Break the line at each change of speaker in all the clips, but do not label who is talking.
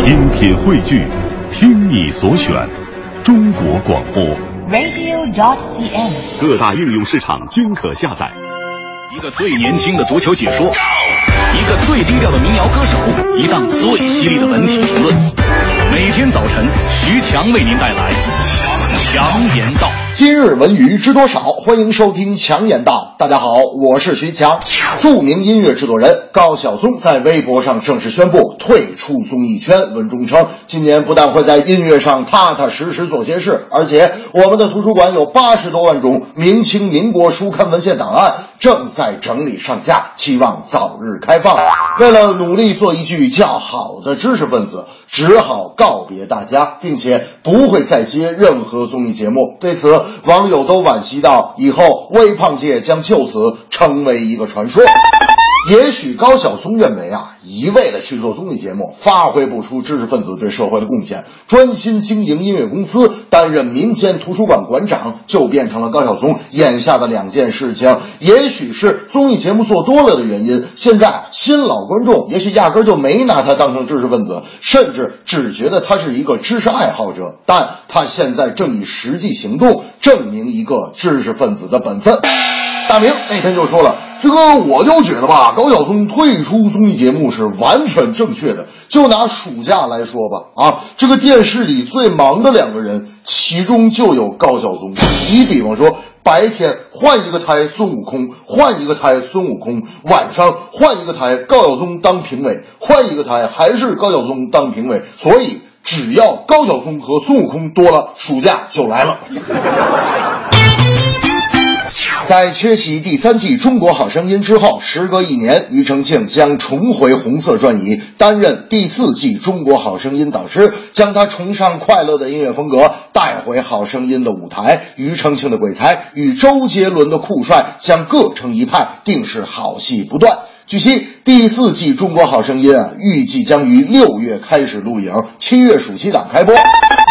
精品汇聚，听你所选，中国广播。
radio.cn。
各大应用市场均可下载。
一个最年轻的足球解说，一个最低调的民谣歌手，一档最犀利的文体评论。每天早晨，徐强为您带来强言道。
今日文娱知多少？欢迎收听强言道。大家好，我是徐强。著名音乐制作人高晓松在微博上正式宣布退出综艺圈。文中称，今年不但会在音乐上踏踏实实做些事，而且我们的图书馆有八十多万种明清民国书刊文献档案，正在整理上架，期望早日开放。为了努力做一具较好的知识分子。只好告别大家，并且不会再接任何综艺节目。对此，网友都惋惜到，以后微胖界将就此成为一个传说。也许高晓松认为啊，一味的去做综艺节目，发挥不出知识分子对社会的贡献，专心经营音乐公司，担任民间图书馆馆长，就变成了高晓松眼下的两件事情。也许是综艺节目做多了的原因，现在新老观众也许压根就没拿他当成知识分子，甚至只觉得他是一个知识爱好者。但他现在正以实际行动证明一个知识分子的本分。大明那天就说了。这个我就觉得吧，高晓松退出综艺节目是完全正确的。就拿暑假来说吧，啊，这个电视里最忙的两个人，其中就有高晓松。你比方说，白天换一个台孙悟空，换一个台孙悟空；晚上换一个台高晓松当评委，换一个台还是高晓松当评委。所以，只要高晓松和孙悟空多了，暑假就来了。在缺席第三季《中国好声音》之后，时隔一年，庾澄庆将重回红色转椅，担任第四季《中国好声音》导师，将他崇尚快乐的音乐风格带回《好声音》的舞台。庾澄庆的鬼才与周杰伦的酷帅将各成一派，定是好戏不断。据悉，第四季《中国好声音》啊，预计将于六月开始录影，七月暑期档开播。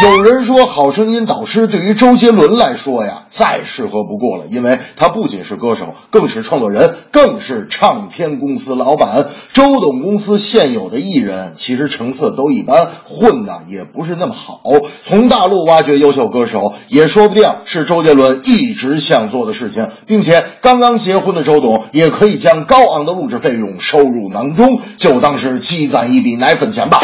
有人说，《好声音》导师对于周杰伦来说呀，再适合不过了，因为他不仅是歌手，更是创作人，更是唱片公司老板。周董公司现有的艺人其实成色都一般，混的也不是那么好。从大陆挖掘优秀歌手，也说不定是周杰伦一直想做的事情，并且刚刚结婚的周董也可以将高昂的录制费用收入囊中，就当是积攒一笔奶粉钱吧。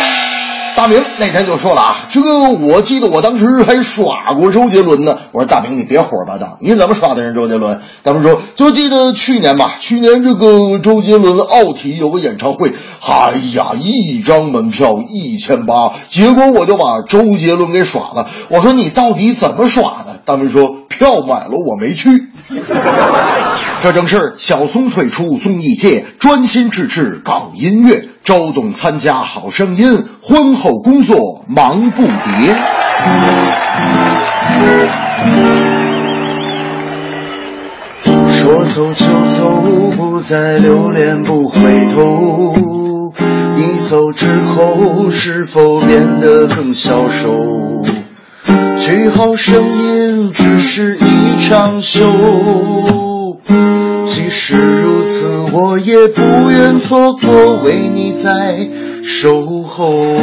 大明那天就说了啊，这个我记得我当时还耍过周杰伦呢。我说大明你别胡说八道，你怎么耍的人周杰伦？大明说就记得去年吧，去年这个周杰伦奥体有个演唱会，哎呀，一张门票一千八，结果我就把周杰伦给耍了。我说你到底怎么耍的？大明说票买了我没去。这正是小松退出综艺界，专心致志搞音乐。周董参加《好声音》，婚后工作忙不迭。
说走就走，不再留恋，不回头。你走之后，是否变得更消瘦？去好声音只是一场秀。即使如此，我也不愿错过，为你在守候。